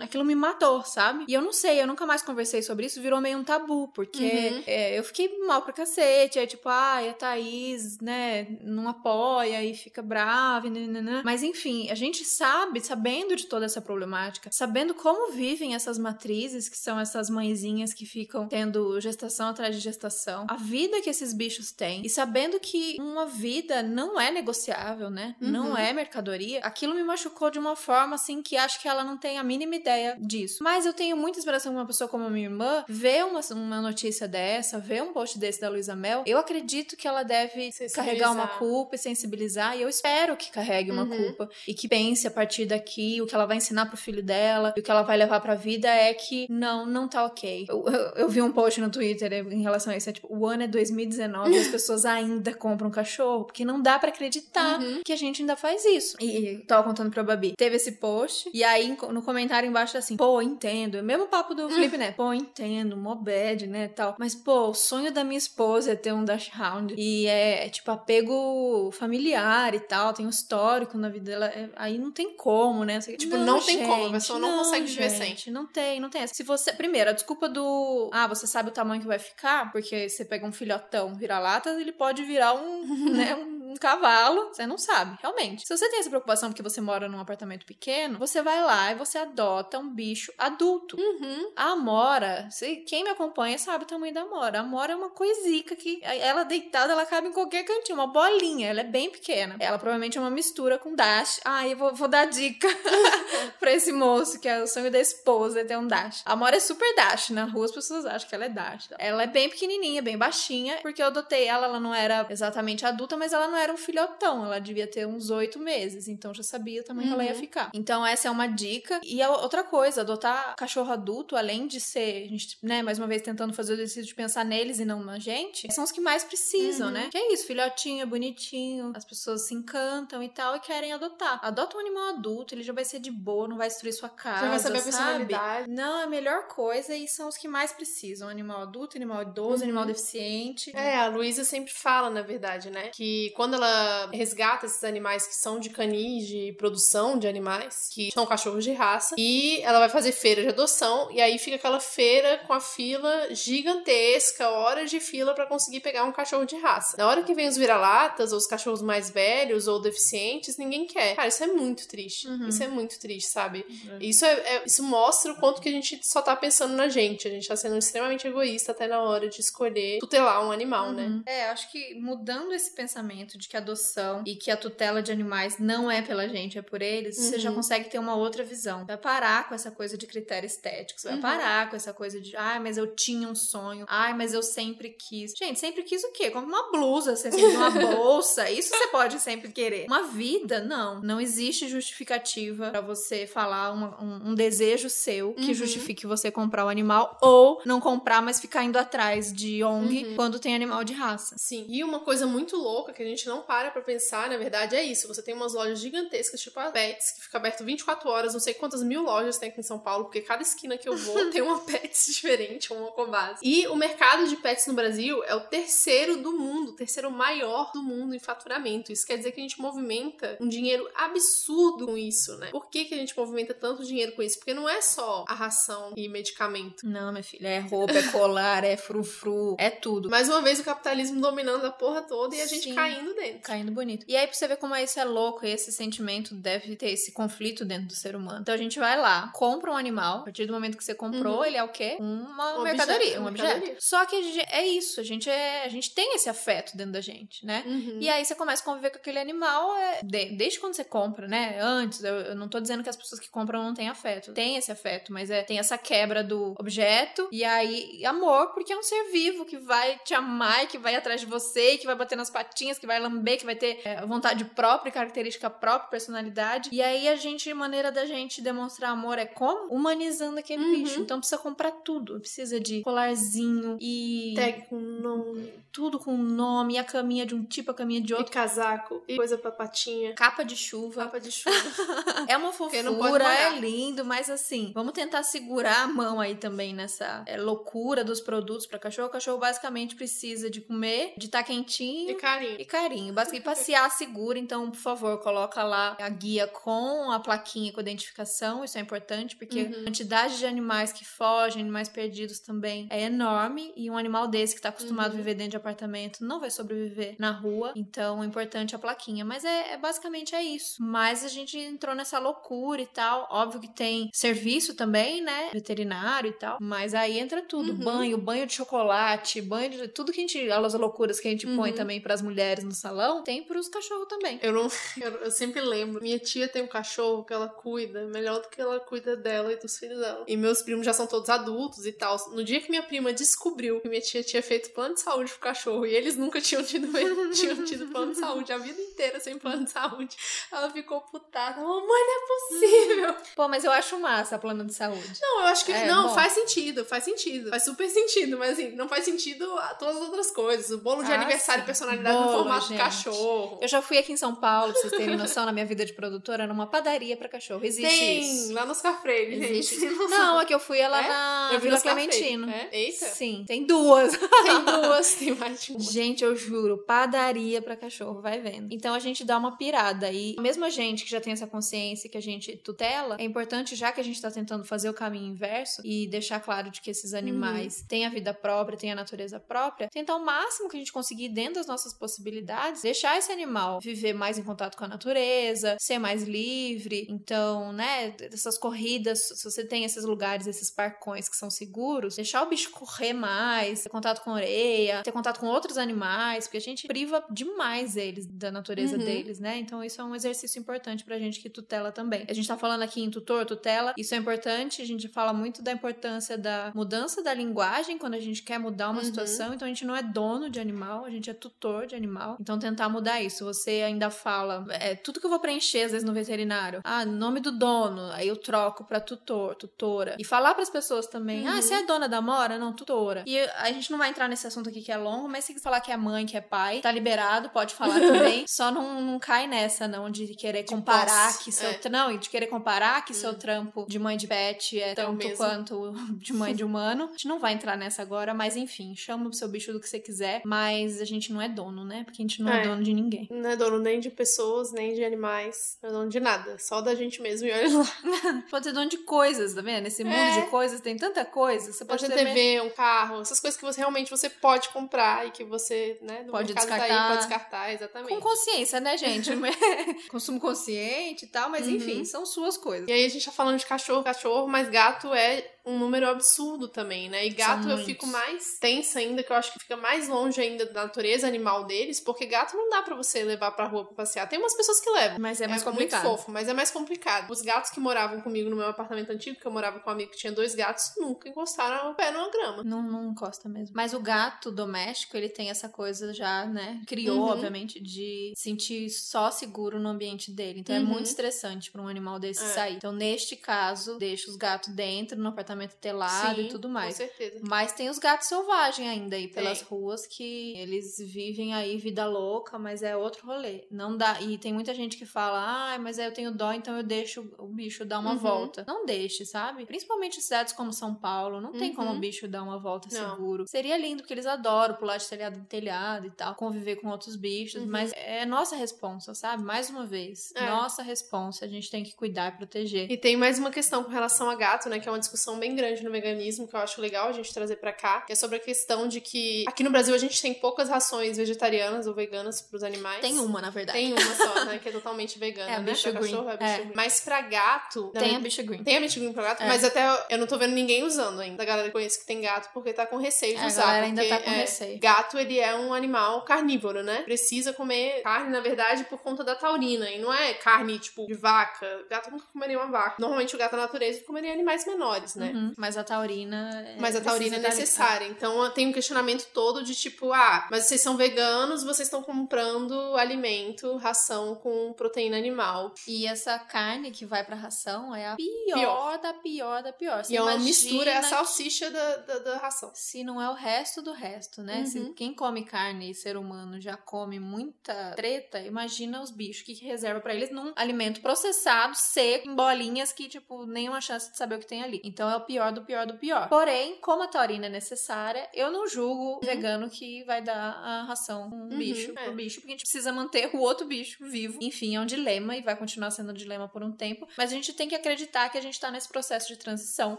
aquilo me matou, sabe? E eu não sei, eu nunca mais conversei sobre isso, virou meio um tabu, porque Uhum. é, eu fiquei mal pra cacete, aí tipo, ai, a Thaís, né, não apoia e fica brava, nananã. mas enfim, a gente sabe, sabendo de toda essa problemática, sabendo como vivem essas matrizes, que são essas mãezinhas que ficam tendo gestação atrás de gestação, a vida que esses bichos têm, e sabendo que uma vida não é negociável, né, não Uhum. é mercadoria, aquilo me machucou de uma forma assim que acho que ela não tem a mínima ideia disso. Mas eu tenho muita inspiração com uma pessoa como a minha irmã, ver uma, uma notícia dessa, ver um post desse da Luísa Mel, eu acredito que ela deve carregar uma culpa e sensibilizar, e eu espero que carregue uma Uhum. culpa e que pense a partir daqui o que ela vai ensinar pro filho dela e o que ela vai levar pra vida é que não, não tá ok. Eu, eu, eu vi um post no Twitter em relação a isso, é tipo, o ano é 2019 e as <laughs> pessoas ainda compram cachorro, porque não dá pra acreditar Uhum. que a gente ainda faz isso. E eu tava contando pra Babi, teve esse post, e aí no comentário embaixo assim, pô, entendo, é o mesmo papo do <laughs> Felipe Neto, pô, entendo, mó bad, né, tal, mas pô, o sonho da minha esposa é ter um Dash Hound, e é, é, tipo apego familiar e tal, tem um histórico na vida dela, é- aí não tem como, né, Tipo, não tem como, a pessoa não consegue viver sem. gente, Não tem, não tem essa. Se você, primeiro, a desculpa do, ah, você sabe o tamanho que vai ficar, porque você pega um filhotão vira-lata, ele pode virar um, <laughs> né, um um cavalo, você não sabe, realmente. Se você tem essa preocupação porque você mora num apartamento pequeno, você vai lá e você adota um bicho adulto. Uhum. A Amora, se- quem me acompanha sabe o tamanho da Amora. A Amora é uma coisica que ela deitada, ela cabe em qualquer cantinho, uma bolinha, ela é bem pequena. Ela provavelmente é uma mistura com Dash. Ah, eu vou, vou dar dica <laughs> pra esse moço, que é o sonho da esposa, é ter um Dash. A Amora é super Dash, na rua as pessoas acham que ela é Dash. Ela é bem pequenininha, bem baixinha, porque eu adotei ela, ela não era exatamente adulta, mas ela não era um filhotão, ela devia ter uns oito meses, então já sabia o tamanho que ela ia Uhum. ficar. Então essa é uma dica. E a outra coisa, adotar cachorro adulto, além de ser, a gente, né, mais uma vez tentando fazer o exercício de pensar neles e não na gente, são os que mais precisam, Uhum. né? Que é isso, filhotinho, é bonitinho, as pessoas se encantam e tal e querem adotar. Adota um animal adulto, ele já vai ser de boa, não vai destruir sua casa, Já vai saber a sabe? personalidade. Não, é a melhor coisa e são os que mais precisam. Animal adulto, animal idoso, Uhum. animal deficiente. É, a Luísa sempre fala, na verdade, né? Que quando ela resgata esses animais que são de canis, de produção de animais, que são cachorros de raça, e ela vai fazer feira de adoção, e aí fica aquela feira com a fila gigantesca, horas de fila pra conseguir pegar um cachorro de raça. Na hora que vem os vira-latas, ou os cachorros mais velhos, ou deficientes, ninguém quer. Cara, isso é muito triste. Uhum. Isso é muito triste, sabe? Isso, é, é- isso mostra o quanto que a gente só tá pensando na gente. A gente tá sendo extremamente egoísta até na hora de escolher tutelar um animal, né? Uhum. É, acho que mudando esse pensamento de que a adoção e que a tutela de animais não é pela gente, é por eles, uhum. você já uhum. consegue ter uma outra visão. Vai parar com essa coisa de critério estético, vai uhum. parar com essa coisa de, ai, mas eu tinha um sonho, ai, mas eu sempre quis. Gente, sempre quis o quê? Como uma blusa, você sempre uma <laughs> bolsa, isso você pode sempre querer. Uma vida, não. Não existe justificativa para você falar uma, um, um, desejo seu que uhum. justifique você comprar o animal ou não comprar, mas ficar indo atrás de ONG uhum. quando tem animal de raça. Sim. E uma coisa muito louca que a gente não para pra pensar, na verdade, é isso. Você tem umas lojas gigantescas, tipo a Pets, que fica aberto 24 horas, não sei quantas mil lojas tem aqui em São Paulo, porque cada esquina que eu vou <laughs> tem uma Pets diferente, uma Cobase. E o mercado de pets no Brasil é o terceiro do mundo, o terceiro maior do mundo em faturamento. Isso quer dizer que a gente movimenta um dinheiro absurdo com isso, né? Por que, que a gente movimenta tanto dinheiro com isso? Porque não é só a ração e medicamento. Não, minha filha, é roupa, é colar, é frufru, é tudo. Mais uma vez o capitalismo dominando a porra toda e a gente Sim, caindo dentro. Caindo bonito. E aí pra você ver como isso é louco e esse sentimento deve ter esse conflito dentro do ser humano. Então a gente vai lá, compra um animal, a partir do momento que você comprou, uhum. ele é o quê? Uma um mercadoria, um objeto. Mercadoria. Só que é isso, a gente é, a gente tem esse afeto dentro da gente, né? Uhum. E aí você começa a conviver com aquele animal é, de, desde quando você compra, né? Antes, eu, eu, não tô dizendo que as pessoas que compram não têm afeto. Tem esse afeto, mas é, tem essa quebra do objeto e aí amor, porque é um ser vivo que vai te amar, que vai atrás de você, que vai bater nas patinhas, que vai lamber, que vai ter é, vontade própria, característica própria, personalidade. E aí a gente, maneira da gente demonstrar amor é como? Humanizando aquele uhum. bicho. Então precisa comprar tudo. Precisa de colarzinho e. Tag com nome. Tudo com nome, a caminha de um tipo, a caminha de outro. E casaco, e coisa pra patinha. Capa de chuva. Capa de chuva. <laughs> é uma fofura, é lindo, mas assim, vamos tentar segurar a mão aí também nessa é, loucura dos produtos para cachorro. O cachorro basicamente precisa de comer, de estar tá quentinho. E carinho. E carinho. Basicamente, passear seguro. Então, por favor, coloca lá a guia com a plaquinha com identificação. Isso é importante, porque uhum. a quantidade de animais que fogem, animais perdidos também é enorme. E um animal desse que tá acostumado uhum. a viver dentro de apartamento não vai sobreviver na rua. Então, é importante a plaquinha. Mas é, é basicamente é isso. Mas a gente entrou nessa loucura e tal. Óbvio que tem serviço também, né? Veterinário e tal. Mas aí entra tudo: uhum. banho, banho de chocolate, banho de. Tudo que a gente. As loucuras que a gente uhum. põe também para as mulheres no salão, tem pros cachorros também. Eu não. <laughs> Eu, eu, sempre lembro. Minha tia tem um cachorro que ela cuida melhor do que ela cuida dela e dos filhos dela. E meus primos já são todos adultos e tal. No dia que minha prima descobriu que minha tia tinha feito plano de saúde pro cachorro e eles nunca tinham tido, <laughs> tinham tido plano de saúde a vida inteira sem plano de saúde, ela ficou putada. Mamãe, não é possível. <laughs> Pô, mas eu acho massa plano de saúde. Não, eu acho que. É, não, bom. faz sentido, faz sentido. Faz super sentido, mas assim, não faz sentido todas as outras coisas. O bolo de ah, aniversário sim. personalidade bolo, no formato gente. cachorro. Eu já fui aqui em São Paulo, pra vocês terem noção, na minha vida de produtora, numa padaria pra cachorro. Existe Tem, isso. lá nos Freire, Existe. gente. Não, a que eu fui é lá é? na eu Vila Clementino. É? Eita. Sim, tem duas. <laughs> Tem duas, tem mais de uma. Gente, eu juro, padaria pra cachorro, vai vendo. Então a gente dá uma pirada. E mesmo a gente que já tem essa consciência que a gente tutela, é importante, já que a gente tá tentando fazer o caminho inverso e deixar claro de que esses animais uhum. têm a vida própria, têm a natureza própria, tentar o máximo que a gente conseguir dentro das nossas possibilidades, deixar esse animal viver mais em contato com a natureza, ser mais livre. Então, né, essas corridas, se você tem esses lugares, esses parcões que são seguros, deixar o bicho correr mais, ter contato com a areia, ter contato com outros animais, porque a gente priva demais eles da natureza uhum. deles, né? Então, isso é um exercício importante pra gente que tutela também. A gente tá falando aqui em tutor, tutela, isso é importante, a gente fala muito da importância da mudança da linguagem quando a gente quer mudar uma uhum. situação, então a gente não é dono de animal, a gente é tutor de animal. Então, tentar mudar isso. Você ainda fala, é tudo que eu vou preencher às vezes no veterinário. Ah, nome do dono, aí eu troco para tutor, tutora. E falar para as pessoas também, uhum. ah, você é dona da mora? Não, tutora. E a gente não vai entrar nesse assunto aqui que é longo, mas se falar que é mãe, que é pai, tá liberado, pode falar <laughs> também. Só não, não cai nessa, não, de querer de comparar posse. que seu. É. Não, e de querer comparar que hum. seu trampo de mãe de pet é então, tanto mesmo. quanto <laughs> de mãe de humano. A gente não vai entrar nessa agora, mas enfim, chama o seu bicho do que você quiser, mas a gente não é dono, né? Porque a gente não é, é dono de ninguém. Não é dono nem de pessoas, nem de animais, não é dono de nada, só da gente mesmo e olha lá. <laughs> pode ser dono de coisas, tá vendo? Nesse mundo é. de coisas tem tanta coisa. Você pode, pode ter TV, um carro, essas coisas que você realmente você pode comprar e que você, né, pode descartar. Tá aí, pode descartar, exatamente. Com consciência, né, gente? <laughs> <laughs> Consumo consciente e tal, mas uhum. enfim, são suas coisas. E aí a gente tá falando de cachorro, cachorro, mas gato é um número absurdo também, né? E gato eu fico mais tensa ainda, que eu acho que fica mais longe ainda da natureza animal deles, porque gato não dá para você levar pra rua pra passear. Tem umas pessoas que levam. Mas é mais é complicado. muito fofo, mas é mais complicado. Os gatos que moravam comigo no meu apartamento antigo, que eu morava com um amigo que tinha dois gatos, nunca encostaram o pé numa grama. Não, não encosta mesmo. Mas o gato doméstico, ele tem essa coisa já, né? Criou, uhum. obviamente, de sentir só seguro no ambiente dele. Então é uhum. é muito estressante para um animal desse é. sair. Então, neste caso, deixa os gatos dentro, no apartamento telado Sim, e tudo mais. Com certeza. Mas tem os gatos selvagens ainda aí pelas tem. ruas que eles vivem aí vida louca, mas é outro rolê. Não dá. E tem muita gente que fala, ah, mas eu tenho dó, então eu deixo o bicho dar uma uhum. volta. Não deixe, sabe? Principalmente em cidades como São Paulo, não tem como o uhum. bicho dar uma volta não. seguro. Seria lindo, porque eles adoram pular de telhado em telhado e tal, conviver com outros bichos, uhum. mas é nossa responsa, sabe? Mais uma vez, é. nossa responsa, a gente tem que cuidar e proteger. E tem mais uma questão com relação a gato, né, que é uma discussão bem grande no veganismo, que eu acho legal a gente trazer para cá, que é sobre a questão de que aqui no Brasil a gente tem poucas rações vegetarianas ou veganas para os animais. Tem uma, na verdade. Tem uma só, né, que é totalmente vegana, <laughs> é a né? Bicho pra green. cachorro, é bicho é. green. Mas pra gato... Tem né? a bicho green. Tem a bicho green pra gato, é. mas até eu não tô vendo ninguém usando ainda. A galera que conhece que tem gato porque tá com receio de é, usar. A galera porque, ainda tá com é, receio. Gato, ele é um animal carnívoro, né? Precisa comer carne, na verdade, por conta da taurina. E não é carne, tipo, de vaca. Gato nunca comeria uma vaca. Normalmente o gato na natureza comeria animais menores, né? Uhum, mas a taurina. É, mas a taurina é necessária. Então tem um questionamento todo de tipo, ah, mas vocês são veganos, vocês estão comprando alimento, ração com proteína animal. E essa carne que vai pra ração é a pior, pior. da pior da pior. Você e é uma mistura, é a salsicha da, da, da, ração. Se não é o resto do resto, né? Uhum. Se quem come carne e ser humano já come muita treta, imagina os bichos que reserva para eles num alimento processado, seco, em bolinhas que, tipo, nenhuma chance de saber o que tem ali. Então é o pior do pior do pior. Porém, como a taurina é necessária, eu não julgo o uhum. vegano que vai dar a ração um uhum, bicho é. pro bicho, porque a gente precisa manter o outro bicho vivo. Enfim, é um dilema e vai continuar sendo um dilema por um tempo, mas a gente tem que acreditar que a gente tá nesse processo de transição.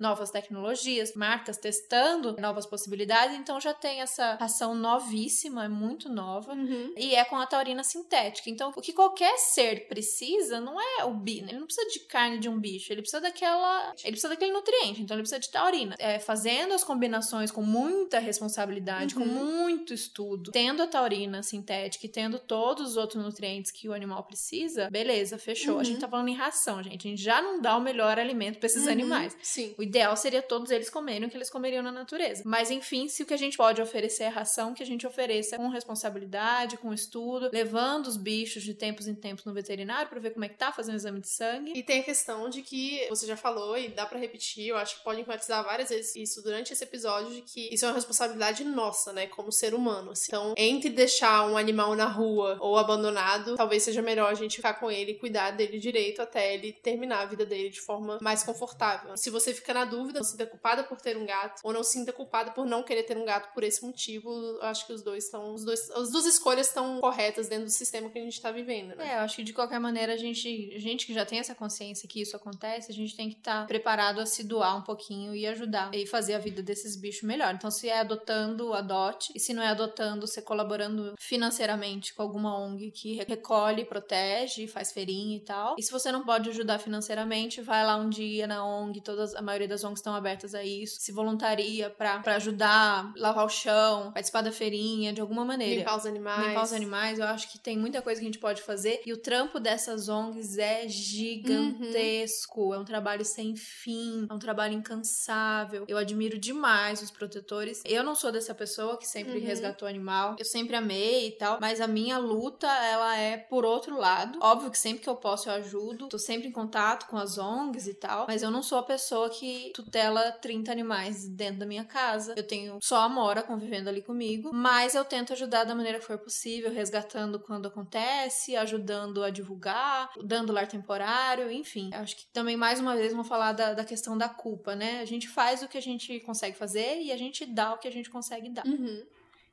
Novas tecnologias, marcas testando novas possibilidades, então já tem essa ração novíssima, é muito nova, uhum. e é com a taurina sintética. Então, o que qualquer ser precisa não é o bicho, ele não precisa de carne de um bicho, ele precisa daquela, ele precisa daquele nutriente, então ele precisa de taurina. É, fazendo as combinações com muita responsabilidade, uhum. com muito estudo, tendo a taurina sintética e tendo todos os outros nutrientes que o animal precisa, beleza, fechou. Uhum. A gente tá falando em ração, gente. A gente já não dá o melhor alimento para esses uhum. animais. Sim. O ideal seria todos eles comerem o que eles comeriam na natureza. Mas enfim, se o que a gente pode oferecer é ração, que a gente ofereça com responsabilidade, com estudo, levando os bichos de tempos em tempos no veterinário para ver como é que tá, fazendo um exame de sangue. E tem a questão de que você já falou e dá para repetir, eu acho que pode enfatizar várias vezes isso durante esse episódio de que isso é uma responsabilidade nossa, né, como ser humano. Assim. Então, entre deixar um animal na rua ou abandonado, talvez seja melhor a gente ficar com ele e cuidar dele direito até ele terminar a vida dele de forma mais confortável. Se você fica na dúvida, não sinta culpada por ter um gato ou não sinta culpada por não querer ter um gato por esse motivo, acho que os dois estão, os dois, as duas escolhas estão corretas dentro do sistema que a gente tá vivendo, né? É, eu acho que de qualquer maneira a gente, a gente que já tem essa consciência que isso acontece, a gente tem que estar tá preparado a se doar um pouquinho e ajudar e fazer a vida desses bichos melhor. Então, se é adotando, adote. E se não é adotando, você colaborando financeiramente com alguma ONG que recolhe, protege, faz feirinha e tal. E se você não pode ajudar financeiramente, vai lá um dia na ONG, todas, a maioria das ONGs estão abertas a isso. Se voluntaria para ajudar, lavar o chão, participar da feirinha, de alguma maneira. Limpar os animais. Limpar os animais. Eu acho que tem muita coisa que a gente pode fazer. E o trampo dessas ONGs é gigantesco. Uhum. É um trabalho sem fim. É um trabalho incansável. Eu admiro demais os protetores. Eu não sou dessa pessoa que sempre uhum. resgatou animal. Eu sempre amei e tal. Mas a minha luta, ela é por outro lado. Óbvio que sempre que eu posso eu ajudo. Tô sempre em contato com as ONGs e tal. Mas eu não sou a pessoa que tutela 30 animais dentro da minha casa. Eu tenho só a Mora convivendo ali comigo. Mas eu tento ajudar da maneira que for possível, resgatando quando acontece, ajudando a divulgar, dando lar temporário, enfim. Acho que também, mais uma vez, vamos falar da, da questão da culpa, né? A gente faz o que a gente consegue fazer e a gente dá o que a gente consegue dar. Uhum.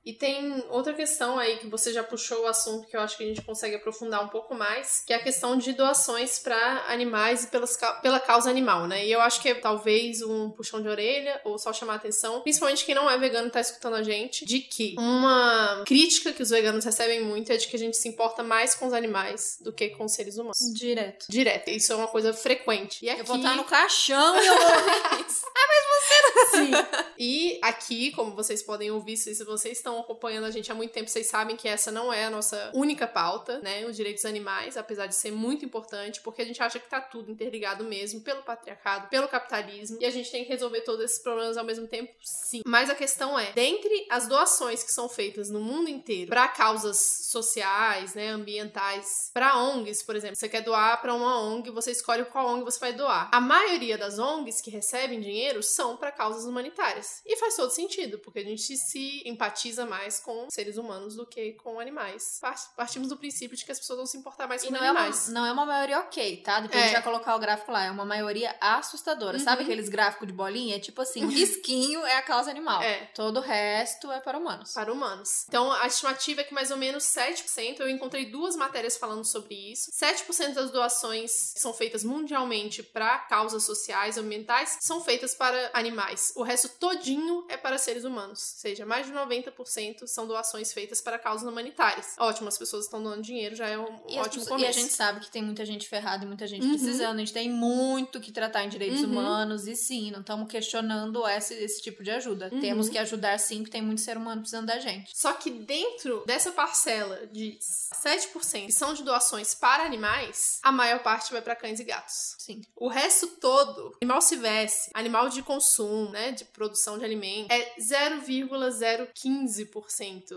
E tem outra questão aí que você já puxou o assunto que eu acho que a gente consegue aprofundar um pouco mais, que é a questão de doações para animais e pelas, pela causa animal, né? E eu acho que é talvez um puxão de orelha ou só chamar atenção, principalmente quem não é vegano tá escutando a gente, de que uma crítica que os veganos recebem muito é de que a gente se importa mais com os animais do que com os seres humanos. Direto. Direto. Isso é uma coisa frequente. E aqui... Eu vou estar no caixão e eu vou ouvir <laughs> isso. ah, mas você não... Sim. E aqui, como vocês podem ouvir, se vocês estão acompanhando a gente há muito tempo, vocês sabem que essa não é a nossa única pauta, né? Os direitos animais, apesar de ser muito importante, porque a gente acha que tá tudo interligado mesmo pelo patriarcado, pelo capitalismo, e a gente tem que resolver todos esses problemas ao mesmo tempo, sim. Mas a questão é, dentre as doações que são feitas no mundo inteiro para causas sociais, né, ambientais, para ONGs, por exemplo, você quer doar para uma ONG, você escolhe qual ONG você vai doar. A maioria das ONGs que recebem dinheiro são para causas humanitárias. E faz todo sentido, porque a gente se empatiza mais com seres humanos do que com animais. Partimos do princípio de que as pessoas vão se importar mais com não animais. É uma, não é uma maioria ok, tá? Depois é. a gente vai colocar o gráfico lá. É uma maioria assustadora. Uhum. Sabe aqueles gráficos de bolinha? É tipo assim, <laughs> risquinho é a causa animal. É. Todo o resto é para humanos. Para humanos. Então, a estimativa é que mais ou menos 7%, eu encontrei duas matérias falando sobre isso. 7% das doações que são feitas mundialmente para causas sociais, ambientais, são feitas para animais. O resto todinho é para seres humanos. Ou seja, mais de 90% são doações feitas para causas humanitárias. Ótimo, as pessoas estão doando dinheiro, já é um e ótimo começo. E a gente sabe que tem muita gente ferrada e muita gente uhum. precisando. A gente tem muito que tratar em direitos uhum. humanos e sim, não estamos questionando esse, esse tipo de ajuda. Uhum. Temos que ajudar sim, porque tem muito ser humano precisando da gente. Só que dentro dessa parcela de 7% que são de doações para animais, a maior parte vai para cães e gatos. Sim. O resto todo, animal silvestre, animal de consumo, né, de produção de alimento, é 0,015%.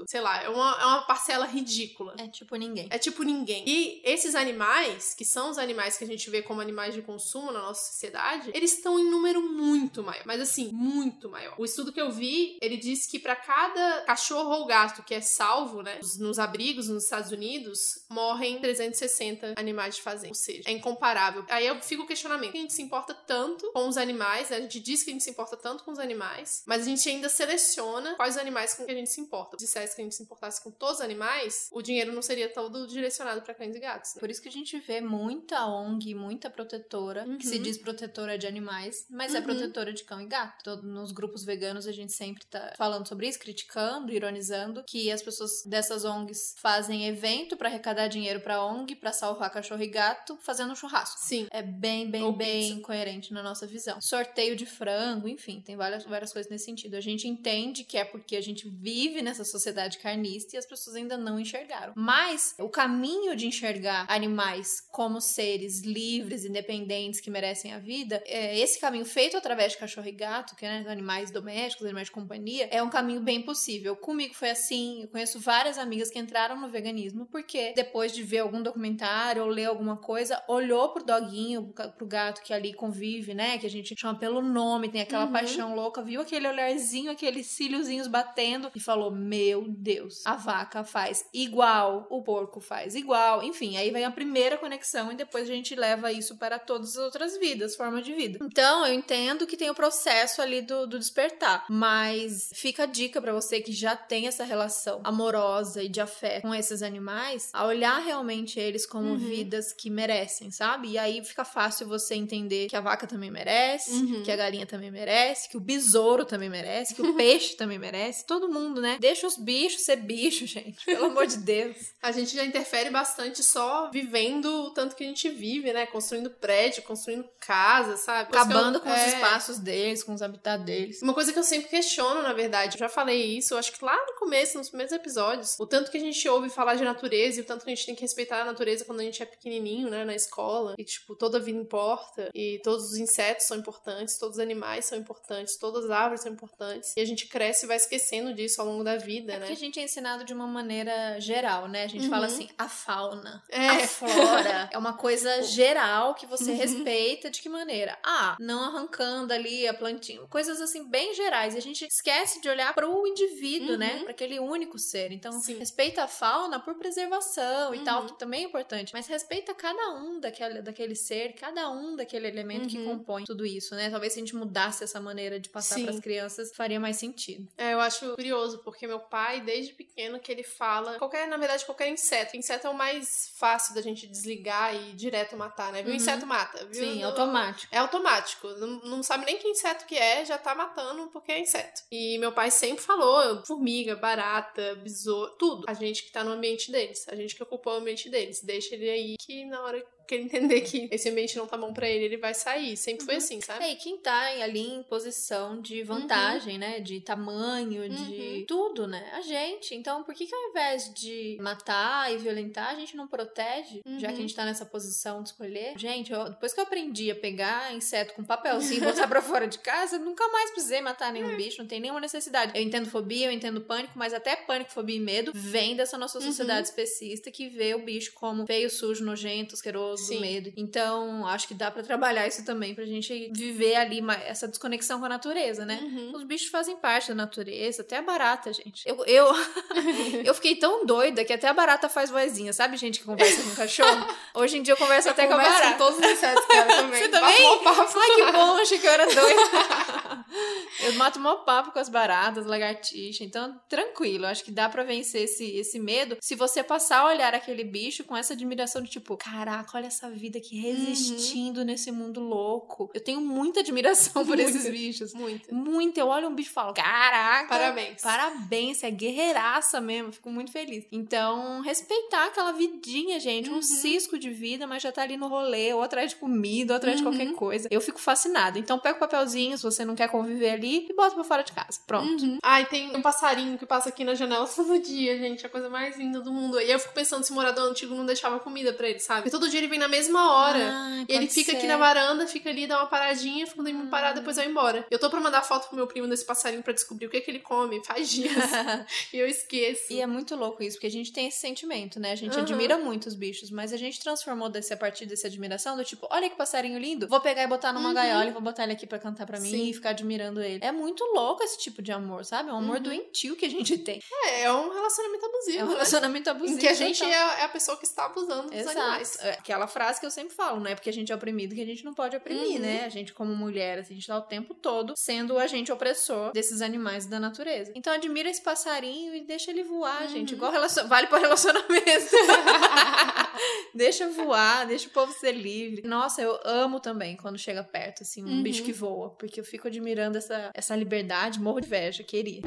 Sei lá, é uma, é uma parcela ridícula. É tipo ninguém. É tipo ninguém. E esses animais, que são os animais que a gente vê como animais de consumo na nossa sociedade, eles estão em número muito maior. Mas assim, muito maior. O estudo que eu vi, ele diz que para cada cachorro ou gato que é salvo, né, nos abrigos nos Estados Unidos, morrem 360 animais de fazenda. Ou seja, é incomparável. Aí eu fico o questionamento. A gente se importa tanto com os animais, né? A gente diz que a gente se importa tanto com os animais, mas a gente ainda seleciona quais animais com que a gente se importa. Se dissesse que a gente se importasse com todos os animais, o dinheiro não seria todo direcionado para cães e gatos. Né? Por isso que a gente vê muita ONG, muita protetora, uhum. que se uhum. diz protetora de animais, mas é uhum. é protetora de cão e gato. Todo, nos grupos veganos a gente sempre tá falando sobre isso, criticando, ironizando que as pessoas dessas ONGs fazem evento para arrecadar dinheiro para ONG, para salvar cachorro e gato, fazendo um churrasco. Sim. É bem, bem, Ou bem pizza. coerente na nossa visão. Sorteio de frango, enfim, tem várias, várias coisas nesse sentido. A gente entende que é porque a gente vive nessa sociedade carnista e as pessoas ainda não enxergaram. Mas o caminho de enxergar animais como seres livres, independentes, que merecem a vida, é esse caminho feito através de cachorro e gato, que é né, animais domésticos, animais de companhia, é um caminho bem possível. Comigo foi assim, eu conheço várias amigas que entraram no veganismo porque depois de ver algum documentário ou ler alguma coisa, olhou pro doguinho, pro gato que ali convive, né, que a gente chama pelo nome, tem aquela uhum. paixão louca, viu aquele olharzinho, aqueles cíliozinhos batendo e falou: Meu Deus, a vaca faz igual, o porco faz igual. Enfim, aí vem a primeira conexão e depois a gente leva isso para todas as outras vidas, forma de vida. Então, eu entendo que tem o processo ali do, do despertar, mas fica a dica para você que já tem essa relação amorosa e de afeto com esses animais, a olhar realmente eles como uhum. vidas que merecem, sabe? E aí fica fácil você entender que a vaca também merece, uhum. que a galinha também merece, que o besouro também merece, que o <laughs> peixe também merece, todo mundo, né? Deixa os bichos ser bicho, <laughs> gente. Pelo amor de Deus. A gente já interfere bastante só vivendo o tanto que a gente vive, né? Construindo prédio, construindo casa, sabe? Acabando eu, com é... os espaços deles, com os habitats deles. Uma coisa que eu sempre questiono, na verdade, eu já falei isso, eu acho que lá no começo, nos primeiros episódios, o tanto que a gente ouve falar de natureza e o tanto que a gente tem que respeitar a natureza quando a gente é pequenininho, né? Na escola. E, tipo, toda vida importa. E todos os insetos são importantes, todos os animais são importantes, todas as árvores são importantes. E a gente cresce e vai esquecendo disso ao longo da vida, é né? Que a gente é ensinado de uma maneira geral, né? A gente uhum. fala assim, a fauna, é. a flora. <laughs> é uma coisa geral que você uhum. respeita. De que maneira? Ah, não arrancando ali a plantinha. Coisas assim, bem gerais. E a gente esquece de olhar para o indivíduo, né? uhum. né? Para aquele único ser. Então, Sim. respeita a fauna por preservação e tal, uhum. que também é importante. Mas respeita cada um daquele, daquele ser, cada um daquele elemento que uhum. compõe tudo isso, né? Talvez se a gente mudasse essa maneira de passar para as crianças, faria mais sentido. É, eu acho curioso curioso, porque meu pai, desde pequeno, que ele fala qualquer, na verdade, qualquer inseto. Inseto é o mais fácil da gente desligar e direto matar, né? Viu? Uhum. Inseto mata. Viu? Sim, automático. É automático. Não, não sabe nem que inseto que é, já tá matando porque é inseto. E meu pai sempre falou: formiga, barata, besouro, tudo. A gente que tá no ambiente deles. A gente que ocupou o ambiente deles. Deixa ele aí que na hora que ele entender que esse ambiente não tá bom pra ele, ele vai sair. Sempre foi assim, sabe? É, e quem tá ali em posição de vantagem, né? De tamanho, de Uhum. tudo, né? A gente. Então, por que que ao invés de matar e violentar, a gente não protege? Já que a Uhum. gente tá nessa posição de escolher. Gente, eu- depois que eu aprendi a pegar inseto com papelzinho e botar pra <laughs> fora de casa, eu nunca mais precisei matar nenhum bicho, não tem nenhuma necessidade. Eu entendo fobia, eu entendo pânico, mas até pânico, fobia e medo vem dessa nossa Uhum. sociedade especista que vê o bicho como feio, sujo, nojento, asqueroso, Sim. do medo. Então, acho que dá pra trabalhar isso também, pra gente viver ali essa desconexão com a natureza, né? Uhum. Os bichos fazem parte da natureza, até a barata, gente. Eu, eu, <laughs> eu fiquei tão doida que até a barata faz vozinha. Sabe gente que conversa com cachorro? <laughs> Hoje em dia eu converso até com a barata. com todos os insetos, cara, <laughs> também. Você também? papo. Ai, que bom, achei que eu era doida. eu mato mó papo com as baratas, lagartixas. Então, tranquilo, acho que dá pra vencer esse, esse medo se você passar a olhar aquele bicho com essa admiração de tipo, caraca, olha essa vida aqui resistindo nesse mundo louco. Eu tenho muita admiração por esses bichos. Muito. Muito. Eu olho um bicho e falo, caraca. Parabéns. Parabéns, você é guerreiraça mesmo. Fico muito feliz. Então, respeitar aquela vidinha, gente. Um Uhum. cisco de vida, mas já tá ali no rolê, ou atrás de comida, ou atrás de Uhum. qualquer coisa. Eu fico fascinada. Então, pega o papelzinho, se você não quer conviver ali, e bota pra fora de casa. Pronto. Uhum. Ai, tem um passarinho que passa aqui na janela <laughs> todo dia, gente. A coisa mais linda do mundo. E eu fico pensando se o morador antigo não deixava comida pra ele, sabe? Porque todo dia ele vem na mesma hora. Ai, E ele fica aqui ser. na varanda, fica ali, dá uma paradinha, fica um tempo parado, depois vai embora. Eu tô pra mandar foto pro meu primo desse passarinho pra descobrir o que é que ele come. Faz dias. <laughs> e eu esqueço. E é muito louco isso, porque a gente tem esse sentimento, né? A gente Uhum. admira muito os bichos, mas a gente transformou desse, a partir dessa admiração do tipo, olha que passarinho lindo, vou pegar e botar numa Uhum. gaiola e vou botar ele aqui pra cantar pra mim Sim. e ficar admirando ele. É muito louco esse tipo de amor, sabe? É um amor Uhum. doentio que a gente tem. É, é um relacionamento abusivo. É um né? relacionamento abusivo. Em que a gente total. é, a pessoa que está abusando dos Exato. animais. É aquela frase que eu sempre falo, não é porque a gente é oprimido que a gente não pode oprimir, Uhum. né? A gente, como mulher, assim, a gente tá o tempo todo sendo o agente opressor desses animais da natureza. Então, admira esse passarinho e deixa ele voar, Uhum. gente. Igual relacion... vale pro relacionamento. <laughs> deixa voar, deixa o povo ser livre. Nossa, eu amo também quando chega perto, assim, um Uhum. bicho que voa, porque eu fico admirando essa, essa liberdade, morro de inveja, queria.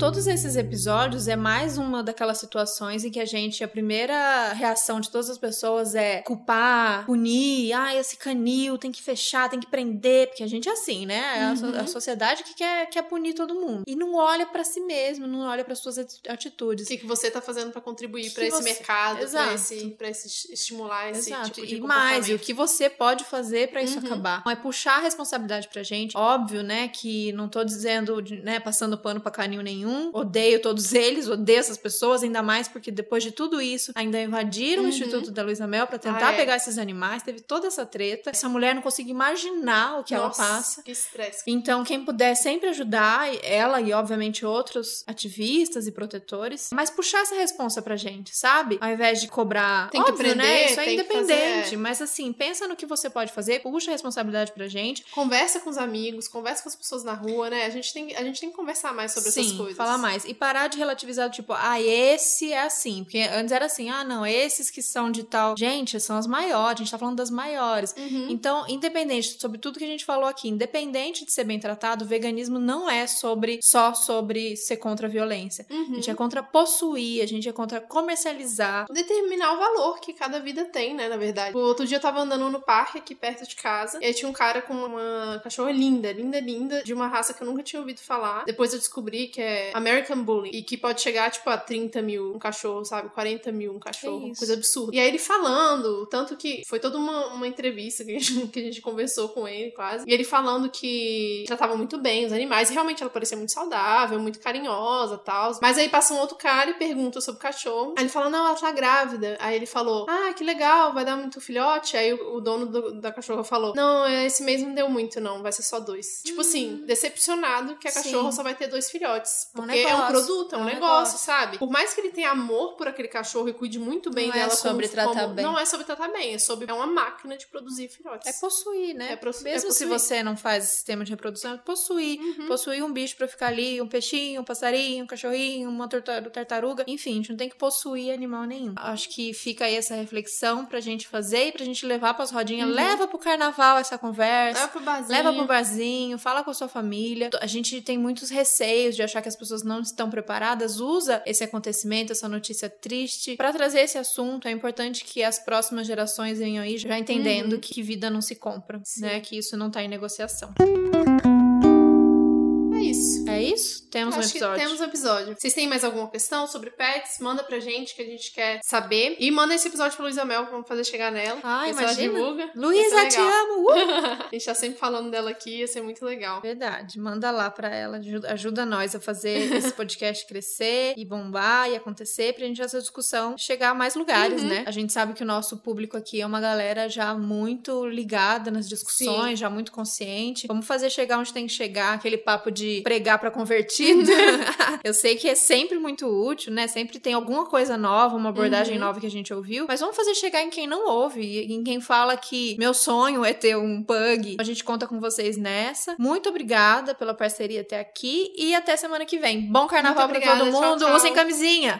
Todos esses episódios é mais uma daquelas situações em que a gente, a primeira reação de todas as pessoas é culpar, punir, ah, esse canil tem que fechar, tem que prender, porque a gente é assim, né? É a, Uhum. a sociedade que quer, quer punir todo mundo. E não olha pra si mesmo, não olha para suas ati- atitudes. O que, que você tá fazendo pra contribuir pra esse você- mercado, pra Exato. esse, pra esse estimular esse Exato. tipo de e mais, e o que você pode fazer pra isso Uhum. acabar? É puxar a responsabilidade pra gente. Óbvio, né, que não tô dizendo, né, passando pano pra canil nenhum. Odeio todos eles, odeio essas pessoas, ainda mais porque depois de tudo isso, ainda invadiram Uhum. o Instituto da Luísa Mel pra tentar Ah, é. pegar esses animais. Teve toda essa treta. Essa mulher não consegue imaginar o que Nossa, ela passa. Que estresse. Então, quem puder sempre ajudar, ela e obviamente outros ativistas e protetores, mas puxar essa responsa pra gente, sabe? Ao invés de cobrar. Tem que Óbvio, né? aprender, Isso é independente. fazer, é. Mas assim, pensa no que você pode fazer, puxa a responsabilidade pra gente. Conversa com os amigos, conversa com as pessoas na rua, né? A gente tem, a gente tem que conversar mais sobre Sim, essas coisas. Falar mais. E parar de relativizar, tipo, ah, esse é assim. Porque antes era assim, ah, não, esses que são de tal. Gente, são as maiores, a gente tá falando das maiores. Uhum. Então, independente, sobre tudo que a gente falou aqui, independente de ser bem tratado, o veganismo não é sobre só sobre ser contra a violência. A Uhum. gente é contra possuir, a gente é contra comercializar. Determinar o valor que cada vida tem, né? Na verdade. O outro dia eu tava andando no parque aqui perto de casa. E aí tinha um cara com uma cachorra linda, linda, linda, de uma raça que eu nunca tinha ouvido falar. Depois eu descobri que é American Bully. E que pode chegar, tipo, a 30 mil um cachorro, sabe? 40 mil um cachorro. Isso. Coisa absurda. E aí ele falando, tanto que foi toda uma, uma entrevista que a, gente, que a gente conversou com ele, quase. E ele falando que tratava muito bem os animais. E realmente ela parecia muito saudável, muito carinhosa e tal. Mas aí passa um outro cara e pergunta sobre o cachorro. Aí ele fala, não, ela tá grávida. Aí ele falou, ah, que legal, vai dar muito filhote. Aí o, o dono do- da cachorra falou, não, esse mês não deu muito, não, vai ser só dois. Tipo assim, decepcionado que a Sim. cachorra só vai ter dois filhotes. Porque é um produto, é um, é um negócio, negócio, sabe? Por mais que ele tenha amor por aquele cachorro e cuide muito bem não dela é sobre como, tratar como, bem. Não é sobre tratar bem, é sobre é uma máquina de produzir filhotes. É possuir, né? É pro- Mesmo é se possuir. você não faz sistema de reprodução, é possuir. Uhum. Possuir um bicho pra ficar ali, um peixinho, um passarinho, um cachorrinho, uma tartaruga. Enfim, a gente não tem que possuir animal nenhum. Acho que fica aí essa reflexão pra gente fazer e pra gente levar pras rodinhas. Uhum. Leva pro carnaval essa conversa. Leva pro barzinho. Leva pro barzinho, fala com a sua família. A gente tem muitos receios de achar que as pessoas não estão preparadas. Usa esse acontecimento, essa notícia triste, pra trazer esse assunto. É importante que as próximas gerações venham aí já entendendo Uhum. que vida não se compra, Sim. né? Que isso não tá em negociação. Isso. É isso? Temos um Acho que episódio. temos um episódio. Vocês têm mais alguma questão sobre pets? Manda pra gente que a gente quer saber. E manda esse episódio pra Luísa Mel, vamos fazer chegar nela. Ai, ela imagina. divulga. Luísa, te amo! Uh! <laughs> A gente tá sempre falando dela aqui, ia ser muito legal. Verdade, manda lá pra ela, ajuda, ajuda nós a fazer esse podcast crescer e bombar e acontecer pra gente essa discussão chegar a mais lugares, Uhum. né? A gente sabe que o nosso público aqui é uma galera já muito ligada nas discussões, já muito consciente. Vamos fazer chegar onde tem que chegar, aquele papo de pregar pra convertido. <laughs> <laughs> Eu sei que é sempre muito útil, né? Sempre tem alguma coisa nova, uma abordagem Uhum. nova que a gente ouviu, mas vamos fazer chegar em quem não ouve, e em quem fala que meu sonho é ter um pug. A gente conta com vocês nessa. Muito obrigada pela parceria até aqui e até semana que vem. Bom carnaval pra todo obrigada, tchau, mundo. tchau. Usem camisinha.